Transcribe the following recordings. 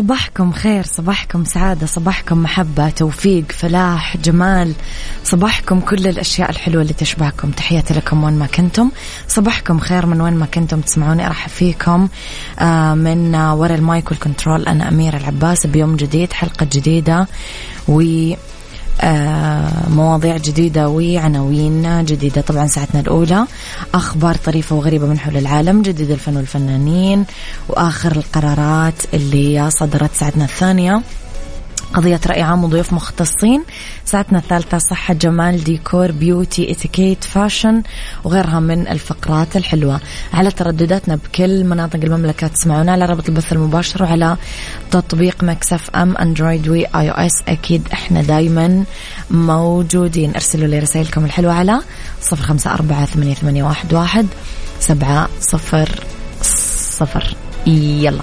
صباحكم خير صباحكم سعادة صباحكم محبة توفيق فلاح جمال. صباحكم كل الأشياء الحلوة اللي تشبهكم. تحياتي لكم وين ما كنتم. صباحكم خير من وين ما كنتم تسمعوني. أرحب فيكم آه، من وراء المايك والكنترول أنا أميرة العباس. بيوم جديد حلقة جديدة و مواضيع جديدة وعناوين جديدة. طبعا ساعتنا الأولى أخبار طريفة وغريبة من حول العالم جديد الفن والفنانين وآخر القرارات اللي صدرت ساعتنا الثانية. قضية رأي عام وضيوف مختصين. ساعتنا الثالثة صحة جمال ديكور beauty اتيكيت fashion وغيرها من الفقرات الحلوة. على تردداتنا بكل مناطق المملكة تسمعونا على رابط البث المباشر وعلى تطبيق Mix FM Android و iOS. أكيد إحنا دايما موجودين. ارسلوا لي رسائلكم الحلوة على صفر خمسة أربعة ثمانية, ثمانية واحد, واحد سبعة صفر صفر. يلا.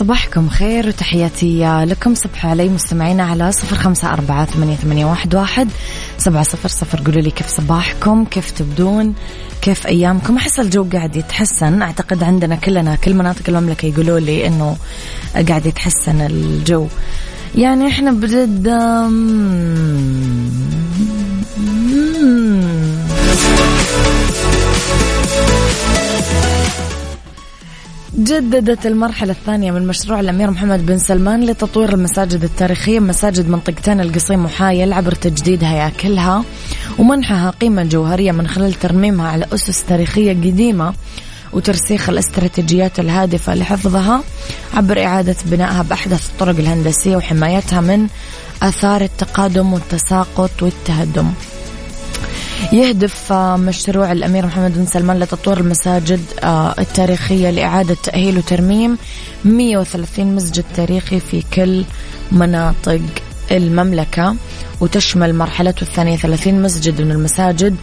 صباحكم خير وتحياتي لكم. صبح علي مستمعينا على صفر خمسة أربعة ثمانية, واحد سبعة صفر صفر. قولوا لي كيف صباحكم كيف تبدون كيف أيامكم؟ أحس الجو قاعد يتحسن. أعتقد عندنا كلنا كل مناطق المملكة يقولوا لي إنه قاعد يتحسن الجو. يعني إحنا بجد جددت المرحلة الثانية من مشروع الأمير محمد بن سلمان لتطوير المساجد التاريخية مساجد منطقتين القصيم وحايل عبر تجديد هياكلها ومنحها قيمة جوهرية من خلال ترميمها على أسس تاريخية قديمة وترسيخ الاستراتيجيات الهادفة لحفظها عبر إعادة بنائها بأحدث الطرق الهندسية وحمايتها من آثار التقادم والتساقط والتهدم. يهدف آه، مشروع الأمير محمد بن سلمان لتطوير المساجد آه، التاريخية لإعادة تأهيل وترميم 130 مسجد تاريخي في كل مناطق المملكة وتشمل مرحلته الثانية 30 مسجد من المساجد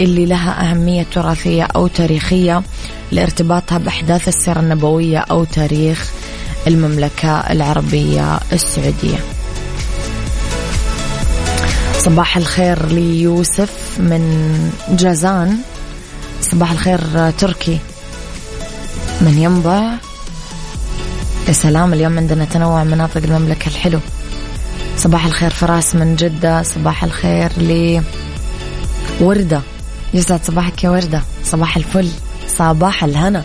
اللي لها أهمية تراثية أو تاريخية لارتباطها بأحداث السيرة النبوية أو تاريخ المملكة العربية السعودية. صباح الخير ليوسف من جازان. صباح الخير تركي من ينبع. يا سلام اليوم عندنا تنوع مناطق المملكة الحلو. صباح الخير فراس من جدة. صباح الخير ل وردة. يسعد صباحك يا وردة. صباح الفل. صباح الهنا.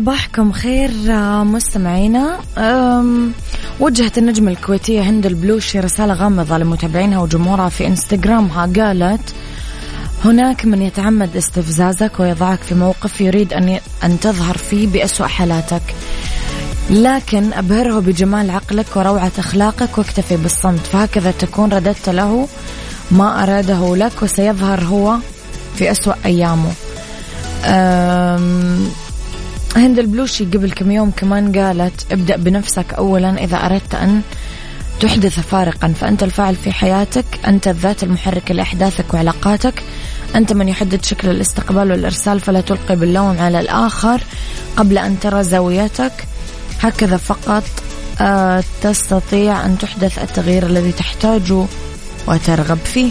صباحكم خير آه، مستمعينا. وجهت النجمة الكويتية هند البلوشي رسالة غامضة لمتابعينها وجمهورها في انستغرامها قالت هناك من يتعمد استفزازك ويضعك في موقف يريد أن أن تظهر فيه بأسوأ حالاتك. لكن أبهره بجمال عقلك وروعة أخلاقك واكتفي بالصمت. فهكذا تكون رددت له ما أراده لك وسيظهر هو في أسوأ أيامه. هند البلوشي قبل كم يوم كمان قالت ابدأ بنفسك أولا إذا أردت أن تحدث فارقا فأنت الفاعل في حياتك أنت الذات المحركة لأحداثك وعلاقاتك أنت من يحدد شكل الاستقبال والإرسال فلا تلقي باللوم على الآخر قبل أن ترى زاويتك. هكذا فقط آه، تستطيع أن تحدث التغيير الذي تحتاجه وترغب فيه.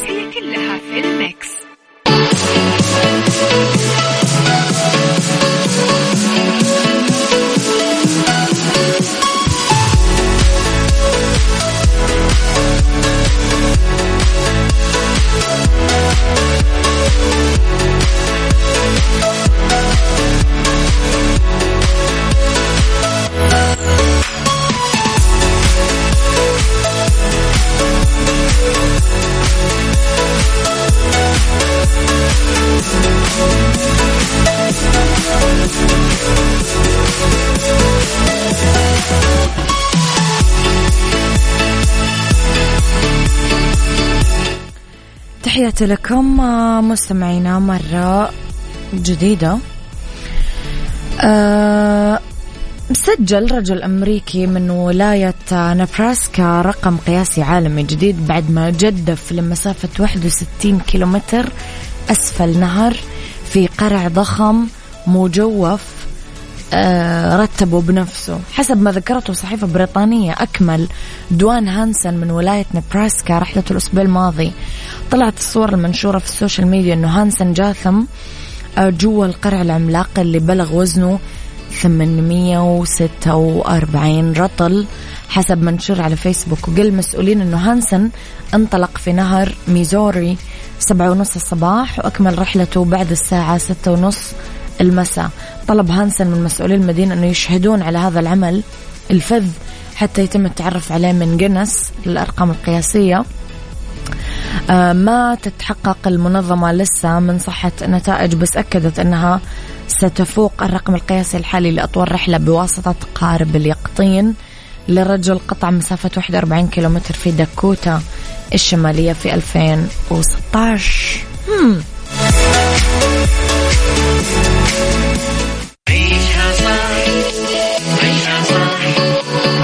لكم مستمعينا مرة جديدة. أه سجل رجل أمريكي من ولاية نبراسكا رقم قياسي عالمي جديد بعد ما جدف لمسافة 61 كيلومتر أسفل نهر في قرع ضخم مجوف آه، رتبه بنفسه. حسب ما ذكرته صحيفة بريطانية أكمل دوان هانسن من ولاية نبراسكا رحلته الأسبوع الماضي. طلعت الصور المنشورة في ال social media أنه هانسن جاثم آه، جوا القرع العملاق اللي بلغ وزنه 846 رطل. حسب منشور على فيسبوك وقال المسؤولين أنه هانسن انطلق في نهر ميزوري سبعة ونص الصباح وأكمل رحلته بعد الساعة ستة ونص المساء. طلب هانسن من مسؤولي المدينة أنه يشهدون على هذا العمل الفذ حتى يتم التعرف عليه من جنس للأرقام القياسية آه، ما تتحقق المنظمة لسه من صحة النتائج بس أكدت أنها ستفوق الرقم القياسي الحالي لأطول رحلة بواسطة قارب اليقطين لرجل قطع مسافة 41 كيلومتر في داكوتا الشمالية في 2016 هم.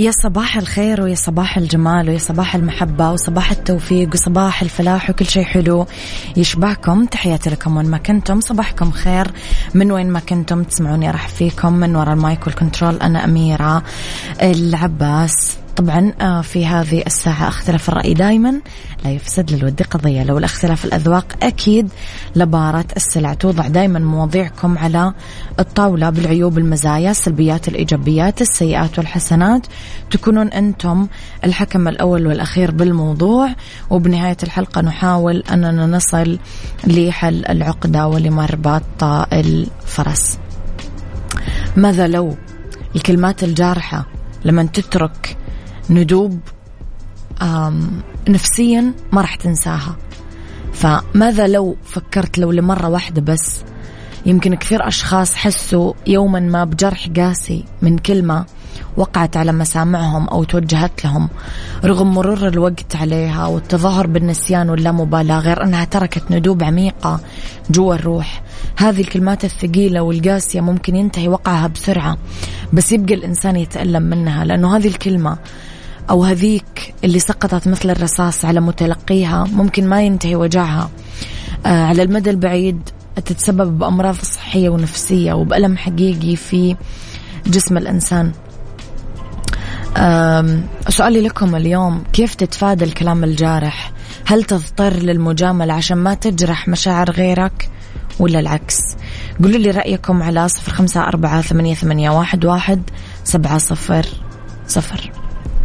يا صباح الخير ويا صباح الجمال ويا صباح المحبة وصباح التوفيق وصباح الفلاح وكل شيء حلو. يشبهكم تحياتي لكم وين ما كنتم. صباحكم خير. من وين ما كنتم تسمعوني راح فيكم. من وراء ال mic وال control أنا أميرة العباس. طبعا آه، في هذه الساعة اختلاف الرأي دائما لا يفسد للود قضية. لولا اختلاف الأذواق أكيد لبارت السلع توضع دائما مواضيعكم على الطاولة بالعيوب المزايا السلبيات الإيجابيات السيئات والحسنات. تكونون أنتم الحكم الأول والأخير بالموضوع. وبنهاية الحلقة نحاول أننا نصل لحل العقدة ولمربط الفرس ماذا لو الكلمات الجارحة لما تترك ندوب نفسيا ما راح تنساها. فماذا لو فكرت لو لمرة واحدة بس؟ يمكن كثير أشخاص حسوا يوما ما بجرح قاسي من كلمة وقعت على مسامعهم أو توجهت لهم رغم مرور الوقت عليها والتظاهر بالنسيان واللامبالاة غير أنها تركت ندوب عميقة جوا الروح. هذه الكلمات الثقيلة والقاسية ممكن ينتهي وقعها بسرعة بس يبقى الإنسان يتألم منها لأنه هذه الكلمة أو هذيك اللي سقطت مثل الرصاص على متلقيها ممكن ما ينتهي وجعها. آه على المدى البعيد تتسبب بأمراض صحية ونفسية وبألم حقيقي في جسم الإنسان. سؤالي لكم اليوم كيف تتفادى الكلام الجارح؟ هل تضطر للمجاملة عشان ما تجرح مشاعر غيرك ولا العكس؟ قولوا لي رأيكم على صفر خمسة أربعة ثمانية, واحد سبعة صفر صفر.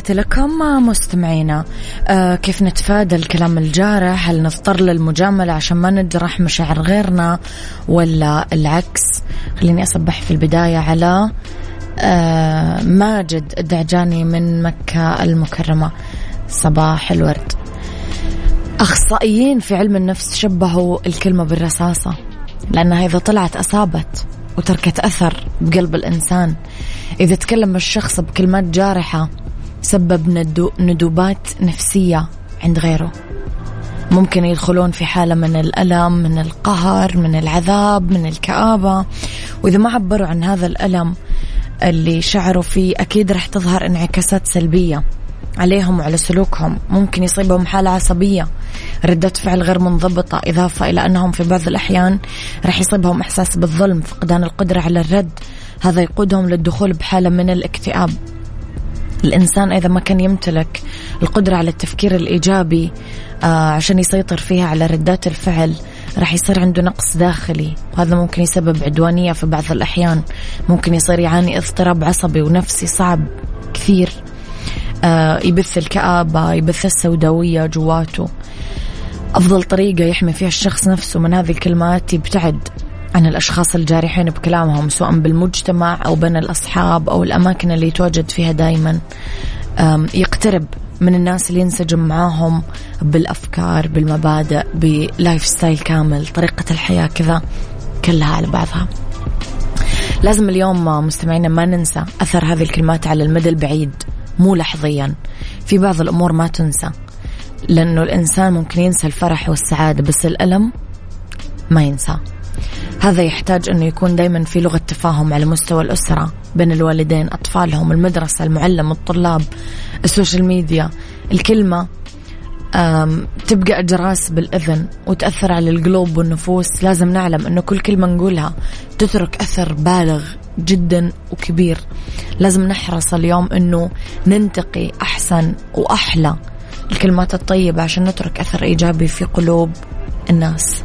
تحياتي لكم مستمعينا. آه كيف نتفادى الكلام الجارح؟ هل نضطر للمجاملة عشان ما نجرح مشاعر غيرنا ولا العكس؟ خليني أصبح في البداية على آه ماجد الدعجاني من مكة المكرمة. صباح الورد. أخصائيين في علم النفس شبهوا الكلمة بالرصاصة لأنها إذا طلعت أصابت وتركت أثر بقلب الإنسان. إذا تكلم الشخص بكلمات جارحة سبب ندو ندوبات نفسية عند غيره. ممكن يدخلون في حالة من الألم من القهر من العذاب من الكآبة. وإذا ما عبروا عن هذا الألم اللي شعروا فيه أكيد رح تظهر انعكاسات سلبية عليهم وعلى سلوكهم. ممكن يصيبهم حالة عصبية ردة فعل غير منضبطة إضافة إلى أنهم في بعض الأحيان رح يصيبهم إحساس بالظلم فقدان القدرة على الرد. هذا يقودهم للدخول بحالة من الاكتئاب. الإنسان إذا ما كان يمتلك القدرة على التفكير الإيجابي آه عشان يسيطر فيها على ردات الفعل راح يصير عنده نقص داخلي وهذا ممكن يسبب عدوانية في بعض الأحيان. ممكن يصير يعاني اضطراب عصبي ونفسي صعب كثير. آه يبث الكآبة يبث السوداوية جواته. أفضل طريقة يحمي فيها الشخص نفسه من هذه الكلمات يبتعد عن الأشخاص الجارحين بكلامهم سواء بالمجتمع أو بين الأصحاب أو الأماكن اللي يتواجد فيها دائما يقترب من الناس اللي ينسجم معاهم بالأفكار بالمبادئ ب lifestyle كامل طريقة الحياة كذا كلها على بعضها. لازم اليوم مستمعينا ما ننسى أثر هذه الكلمات على المدى البعيد مو لحظيا. في بعض الأمور ما تنسى لأنه الإنسان ممكن ينسى الفرح والسعادة بس الألم ما ينسى هذا يحتاج أنه يكون دايما في لغة تفاهم على مستوى الأسرة بين الوالدين أطفالهم المدرسة المعلم الطلاب السوشيال ميديا الكلمة. تبقى أجراس بالإذن وتأثر على القلوب والنفوس. لازم نعلم أنه كل كلمة نقولها تترك أثر بالغ جدا وكبير. لازم نحرص اليوم أنه ننتقي أحسن وأحلى الكلمات الطيبة عشان نترك أثر إيجابي في قلوب الناس.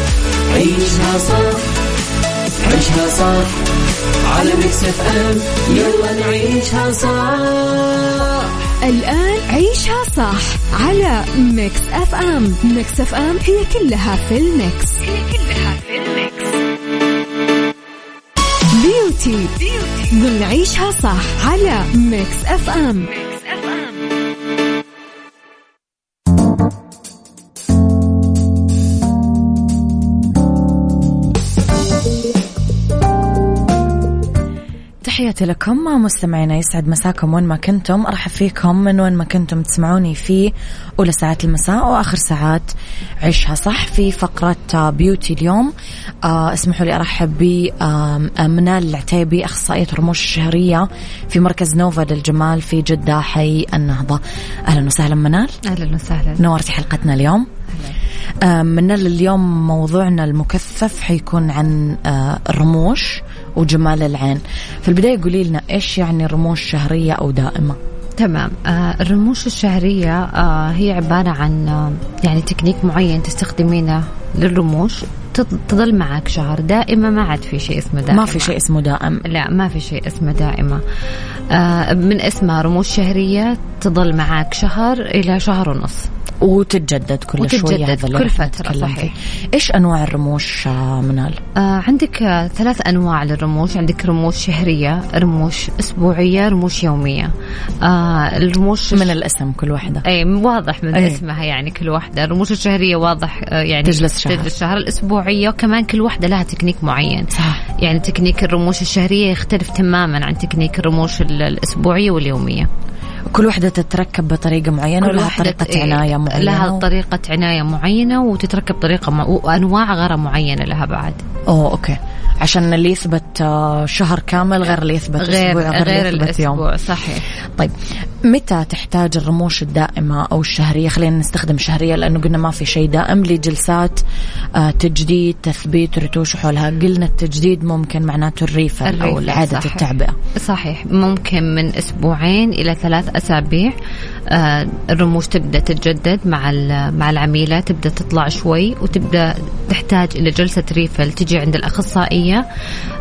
عيشها صح عيشها صح. على Mix FM يلا نعيشها صح. الآن عيشها صح على Mix FM. Mix FM هي كلها في ال Mix. هي كلها في ال Mix. beauty, beauty. ضمن عيشها صح على Mix FM. تحياتي لكم مستمعينا يسعد مساكم وين ما كنتم. أرحب فيكم من وين ما كنتم تسمعوني في أولى ساعات المساء وآخر ساعات عيشها صح في فقرة بيوتي اليوم. آه اسمحوا لي أرحب بمنال العتيبي أخصائية رموش الشهرية في مركز نوفا للجمال في جدة حي النهضة. أهلا وسهلا منال. أهلا وسهلا. نورتي حلقتنا اليوم. منال اليوم موضوعنا المكثف حيكون عن آه، الرموش. وجمال العين. في البداية قولي لنا إيش يعني رموش شهرية أو دائمة؟ تمام. آه الرموش الشهرية آه هي عبارة عن آه يعني تكنيك معين تستخدمينه للرموش. تظل معك شهر دائمة ما عاد في شيء اسمه دائمة. ما في شيء اسمه دائم. لا ما في شيء اسمه دائمة. آه من اسمها رموش شهرية تظل معك شهر إلى شهر ونص. وتتجدد كل وتتجدد شوية هذا كل فترة صحيح. إيش أنواع الرموش آه، منال؟ آه عندك آه ثلاث أنواع للرموش عندك رموش شهرية رموش أسبوعية رموش يومية. آه الرموش من الاسم كل واحدة. أي واضح من أي. اسمها يعني كل واحدة. الرموش الشهرية واضح آه يعني تجلس شهر. تجلس شهر. الأسبوعية وكمان كل واحدة لها تكنيك معين. صح. يعني تكنيك الرموش الشهرية يختلف تماما عن تكنيك الرموش الأسبوعية واليومية. كل وحدة تتركب بطريقة معينة ولها طريقة إيه عناية معينة. لها طريقة عناية معينة وتتركب طريقة م... وأنواع غراء معينة لها بعد. أوه أوكي. عشان اللي يثبت آه، شهر كامل غير اللي يثبت غير أسبوع غير, غير اللي يثبت الأسبوع يوم صحيح. طيب متى تحتاج الرموش الدائمة أو الشهرية؟ خلينا نستخدم الشهرية لأنه قلنا ما في شيء دائم لجلسات آه، تجديد تثبيت رتوش حولها قلنا التجديد ممكن معناته الريفة أو إعادة التعبئة. صحيح. ممكن من أسبوعين إلى ثلاث أسابيع آه، الرموش تبدأ تتجدد مع مع العميلة تبدأ تطلع شوي وتبدأ تحتاج إلى جلسة ريفل تجي عند الأخصائية.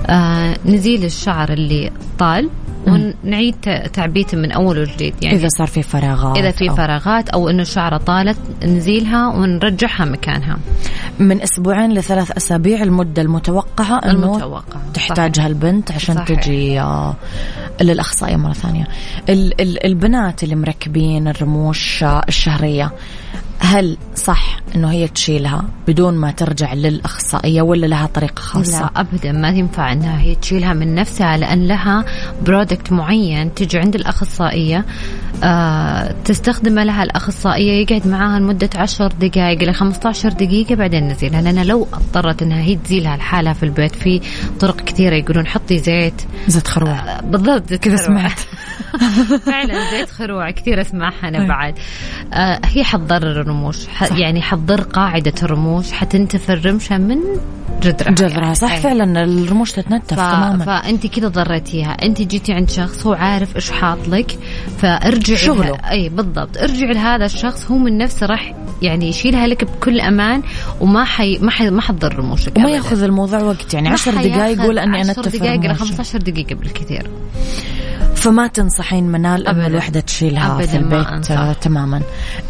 آه، نزيل الشعر اللي طال ونعيد تعبيته من أول وجديد يعني إذا صار في فراغات إذا في فراغات أو إنه الشعرة طالت نزيلها ونرجعها مكانها من أسبوعين لثلاث أسابيع المدة المتوقعة إنه المتوقعة. تحتاجها البنت عشان صحيح. تجي آه، للأخصائية مرة ثانية البنات اللي مركبين الرموش الشهرية هل صح إنه هي تشيلها بدون ما ترجع للأخصائية ولا لها طريقة خاصة؟ لا ابدا ما ينفع إنها هي تشيلها من نفسها لأن لها برودكت معين تجي عند الأخصائية آه تستخدمه لها الأخصائية يقعد معاها لمدة 10 دقائق إلى 15 دقيقة بعدين نزيلها. لأن لو اضطرت إنها هي تزيلها لحالها في البيت في طرق كثيرة يقولون حطي زيت. زيت خروع. آه بالضبط كذا سمعت. فعلا زيت خروع كثير اسمعها أنا بعد. آه هي حتضرر الرموش يعني حتضر قاعدة الرموش حتنتفى الرمشه من جذرها. جذرها. يعني. صح أي. فعلا الرموش تتنتف ف... تماما. فأنت كذا ضريتيها. أنت جيتي عند شخص هو عارف إيش حاط لك فارجع شغله. لها. أي بالضبط. ارجع لهذا الشخص هو من نفسه راح يعني يشيلها لك بكل أمان وما حي ما حي ما حتضر رموشك وما يأخذ الموضوع وقت. يعني 10 دقائق يقول أني أنا 10 دقائق إلى 15 دقيقه بالكثير فما تنصحين منال إنه الوحدة تشيلها في البيت آه تماما.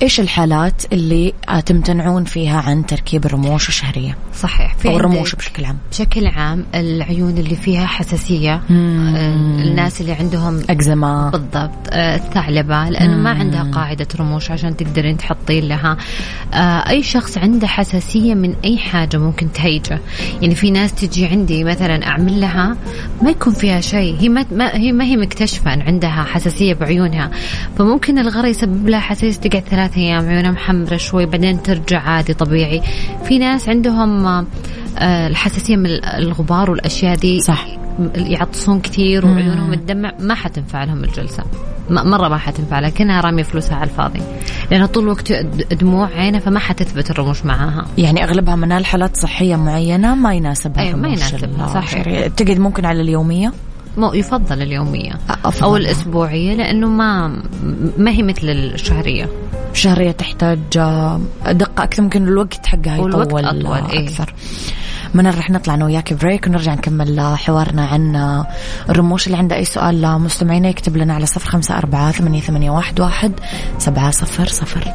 إيش الحالات اللي تمتنعون فيها عن تركيب الرموش الشهرية؟ صحيح. في أو الرموش بشكل عام. بشكل عام العيون اللي فيها حساسية مم. آه، الناس اللي عندهم أكزيما. بالضبط آه، الثعلبة لأنه ما عندها قاعدة رموش عشان تقدرين تحطين لها. آه، أي شخص عنده حساسية من أي حاجة ممكن تهيجه. يعني في ناس تجي عندي مثلا أعمل لها ما يكون فيها شيء. هي ما هي ما هي مكتشفة مكتشفة أن عندها حساسية بعيونها. فممكن الغرة يسبب لها حساسية تقعد ثلاث أيام. عيونها محمرة شوي بعدين ترجع عادي طبيعي. في ناس عندهم آه، الحساسية من الغبار والأشياء دي صح. يعطسون كثير وعيونهم تدمع ما حتنفع لهم الجلسة. مرة ما حتنفع لكنها رامية فلوسها على الفاضي. لأنها طول الوقت دموع عينها فما حتثبت الرموش معاها. يعني أغلبها من حالات صحية معينة ما يناسبها أيوة ما يناسبها صحيح. تقعد ممكن على اليومية؟ يفضل اليومية أفضل. أو الأسبوعية لأنه ما ما هي مثل الشهرية الشهرية تحتاج آه، دقة أكثر ممكن الوقت حقها والوقت يطول أطول، آه، إيه. أكثر منال رح نطلع أنا وياك بريك ونرجع نكمل آه، حوارنا عن الرموش اللي عنده أي سؤال لمستمعينا يكتب لنا على صفر خمسة أربعة ثمانية, ثمانية واحد, واحد سبعة صفر صفر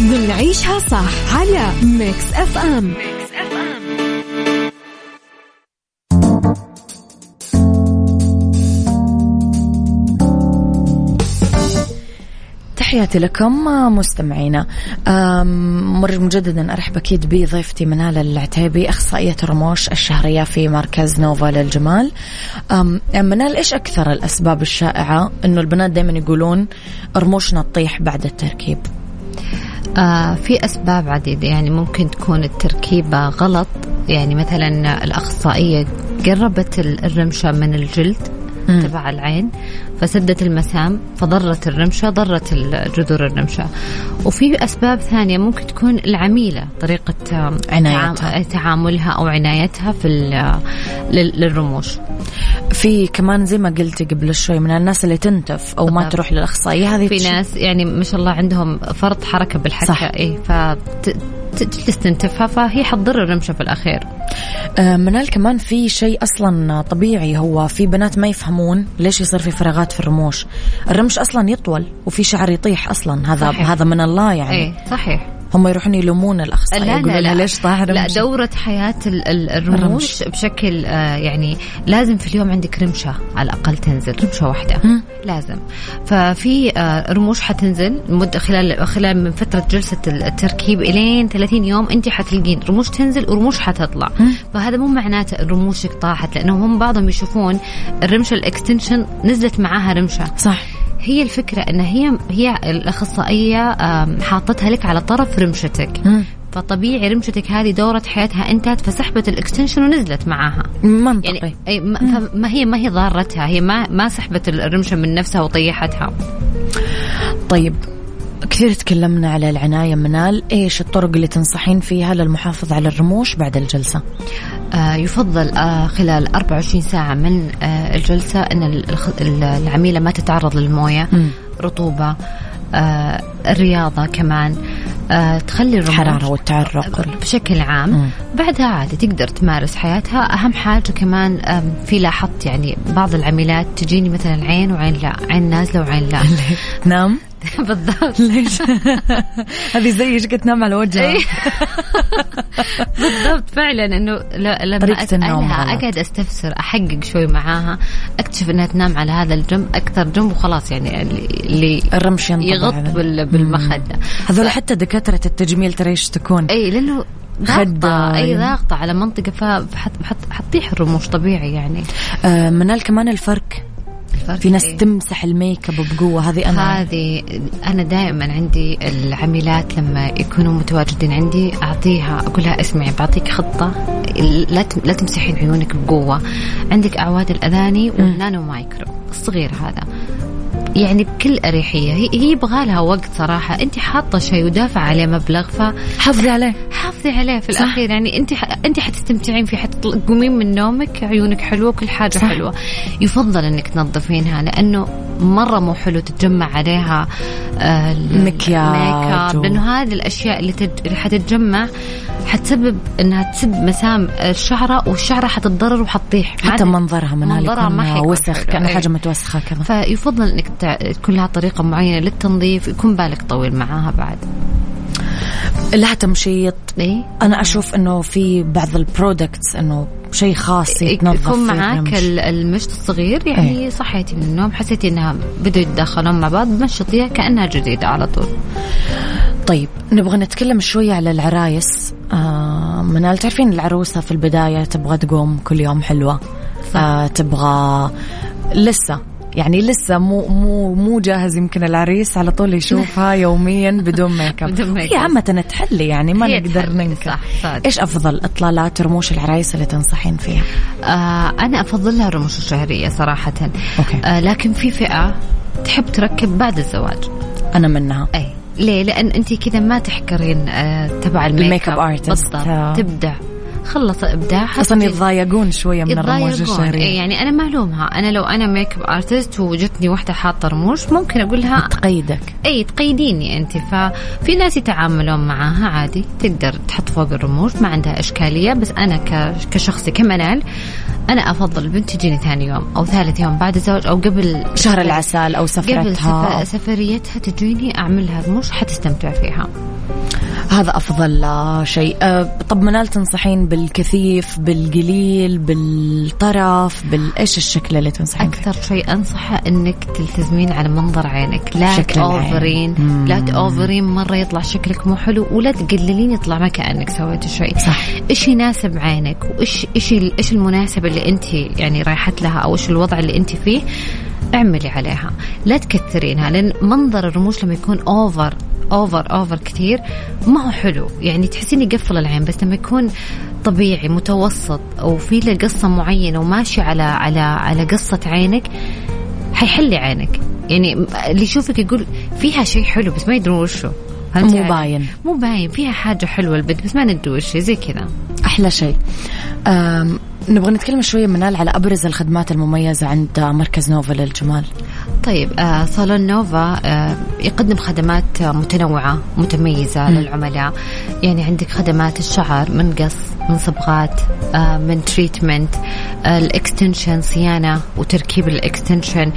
بنعيشها صح على Mix FM تحياتي لكم مستمعينا. مر مجددا أرحب أكيد بضيفتي منال العتيبي أخصائية الرموش الشهرية في مركز نوفا للجمال. منال إيش أكثر الأسباب الشائعة إنه البنات دائما يقولون رموشنا تطيح بعد التركيب؟ آه في أسباب عديدة يعني ممكن تكون التركيبة غلط يعني مثلا الأخصائية قربت ال- الرمشة من الجلد مم. تبع العين فسدت المسام فضرت الرمشة ضرت جذور الرمشة وفي أسباب ثانية ممكن تكون العميلة طريقة عنايتها. تعام- تعاملها أو عنايتها في لل- للرموش في كمان زي ما قلتي قبل شوي من الناس اللي تنتف أو ما. تروح للأخصائية هذه في تش- ناس يعني ما شاء الله عندهم فرط حركة بالحكة صح. إيه فتجلس تنتفها فهي حتضر الرمشة في الأخير آه، منال كمان في شيء أصلا طبيعي هو في بنات ما يفهمون ليش يصير في فراغات في الرموش الرمش أصلا يطول وفي شعر يطيح أصلا هذا صحيح. هذا من الله يعني إيه صحيح هم يروحون يلومون الأخصائية لا لا لا ليش طاح لا رمش دورة حياة ال- ال- الرموش. بشكل آه يعني لازم في اليوم عندك رمشة على الأقل تنزل رمشة واحدة مم. لازم ففي آه رموش حتنزل مدة خلال خلال من فترة جلسة التركيب إلين 30 يوم أنت حتلقين رموش تنزل ورموش حتطلع مم. فهذا مو معناته رموشك طاحت لأنهم هم بعضهم يشوفون الرمشة ال extension نزلت معاها رمشة صح هي الفكرة أن هي هي الأخصائية حاطتها لك على طرف رمشتك. فطبيعي رمشتك هذه دورة حياتها انتهت فسحبت ال extension ونزلت معاها. منطقي. يعني أي ما, هي ما هي ضارتها هي ما ما سحبت الرمشة من نفسها وطيحتها. طيب كثير تكلمنا على العناية منال. إيش الطرق اللي تنصحين فيها للمحافظة على الرموش بعد الجلسة؟ آه يفضل آه خلال 24 ساعة من آه الجلسة أن العميلة ما تتعرض للموية مم. رطوبة آه الرياضة كمان آه تخلي الرموش الحرارة والتعرق. وال- بشكل عام. مم. بعدها عادي تقدر تمارس حياتها. أهم حاجة كمان في لاحظت يعني بعض العميلات تجيني مثلا عين وعين لا عين نازلة وعين لا. تنام بالضبط. ليش؟ هذه زي إيش تنام على وجهها. بالضبط فعلا إنه لما اسالها. أقعد أستفسر أحقق شوي معاها أكتشف إنها تنام على هذا الجنب أكثر جنب وخلاص يعني اللي- الرمش ينطبع يغط بالمخدة. هذول حتى دكاترة التجميل ترى إيش تكون؟ اي لأنه ضاغطة اي ضاغطة على منطقة حتطيح الرموش طبيعي يعني. آه منال كمان الفرق الفرق في ناس إيه؟ تمسح الميك أب بقوة. هذه أنا هذه أنا دائما عندي العميلات لما يكونوا متواجدين عندي أعطيها أقول لها اسمعي بعطيك خطة لا لا تمسحين عيونك بقوة. عندك أعواد الأذاني وال nano micro الصغير هذا. يعني بكل أريحية. هي هي يبغى لها وقت صراحة. أنت حاطة شيء ودافع عليه مبلغ ف حافظي عليه. حافظي عليه. في صح. الأخير يعني أنت ح... أنت حتستمتعين فيه حتقومين من نومك عيونك حلوة كل حاجة صح. حلوة. يفضل إنك تنظفينها لأنه مرة مو حلو تتجمع عليها آه ال- مكياج الميك اب و- لأنه هذه الأشياء اللي, تج... اللي حتتجمع حتسبب إنها تسد مسام الشعرة والشعرة حتتضرر وحتطيح حتى عاد- منظرها منظرها ما وسخ. كأنه إيه. حاجة متوسخة كذا فيفضل إنك تكون لها طريقة معينة للتنظيف يكون بالك طويل معاها بعد لها تمشيط إيه أنا أشوف إنه في بعض البرودكتس إنه شيء خاص يتنظف يكون. ال- المشط الصغير يعني إيه. صحيتي من النوم حسيتي إنها بدوا يتداخلون مع بعض مشطيها كأنها جديدة على طول طيب نبغى نتكلم شوية على العرايس آه منال تعرفين العروسة في البداية تبغى تقوم كل يوم حلوة. آه تبغى لسه يعني لسه مو مو مو جاهز يمكن العريس على طول يشوفها يوميا بدون ميك اب هي. عامة تحلي يعني ما نقدر ننكر. إيش أفضل اطلالات رموش العرايس اللي تنصحين فيها؟ آه أنا أفضل لها الرموش الشهرية صراحة okay. آه لكن في فئة تحب تركب بعد الزواج أنا منها اي ليه؟ لأن انت كذا ما تحكرين آه تبع ال makeup artist بالضبط. تبدع. خلص ابداعها أصلا يتضايقون شوية من الرموش الشهرية. إيه يعني أنا ما ألومها أنا لو أنا makeup artist وجتني واحدة حاطة رموش ممكن أقول لها تقيدك. اي تقيديني أنت. ففي ناس يتعاملون معاها عادي. تقدر تحط فوق الرموش ما عندها إشكالية. بس أنا كشخصي كمنال أنا أفضل البنت تجيني ثاني يوم أو ثالث يوم بعد الزواج أو قبل شهر العسل أو سفرتها. قبل سفريتها تجيني اعملها رموش حتستمتع فيها. هذا أفضل شيء. أه، طب منال تنصحين بالكثيف بالقليل بالطرف بالايش الشكل اللي تنصحين أكثر شيء أنصحه إنك تلتزمين على منظر عينك. لا تأوفرين لا تأوفرين مرة يطلع شكلك مو حلو ولا تقللين يطلع ما كأنك سويتي شيء. صح. إيش يناسب عينك؟ وإيش إيش إيش المناسب اللي انت يعني رايحت لها أو إيش الوضع اللي انت فيه؟ اعملي عليها. لا تكثرينها لأن منظر الرموش لما يكون over over over كثير ما هو حلو. يعني تحسين يقفل العين بس لما يكون طبيعي متوسط وفي له قصة معينة وماشي على على على قصة عينك حيحلي عينك. يعني اللي يشوفك يقول فيها شيء حلو بس ما يدرون وشه مو باين. مو باين فيها حاجة حلوة البنت بس ما ندري وش زي كذا. أحلى شيء. نبغى نتكلم شوية منال على أبرز الخدمات المميزة عند مركز نوفا للجمال. طيب آه صالون نوفا آه يقدم خدمات متنوعة متميزة م. للعملاء. يعني عندك خدمات الشعر من قص من صبغات آه من treatment آه ال extension صيانة وتركيب ال extension.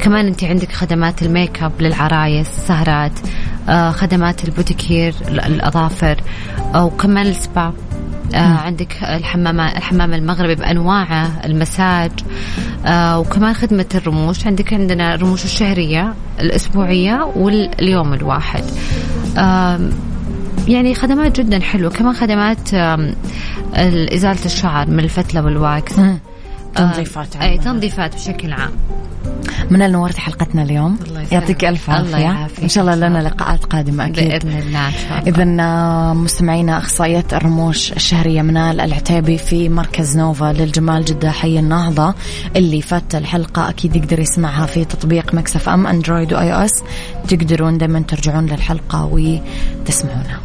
كمان أنت عندك خدمات الميك اب للعرايس سهرات آه خدمات ال pedicure الأظافر وكمان السبا. آه عندك الحمام الحمام المغربي بانواعه المساج آه وكمان خدمة الرموش. عندك عندنا الرموش الشهرية الأسبوعية واليوم الواحد. آه يعني خدمات جدا حلوة. كمان خدمات إزالة الشعر من الفتلة والواكس. تنظيفات آه إي تنظيفات بشكل عام. منال نورتي حلقتنا اليوم. يعطيك ألف عافية. إن شاء الله لنا لقاءات قادمة أكيد. بإذن الله اذا مستمعينا اخصائيات الرموش الشهرية منال العتيبي في مركز نوفا للجمال جدة حي النهضة. اللي فات الحلقة أكيد يقدر يسمعها في تطبيق Mix FM Android و iOS. تقدرون دائما ترجعون للحلقة وتسمعونها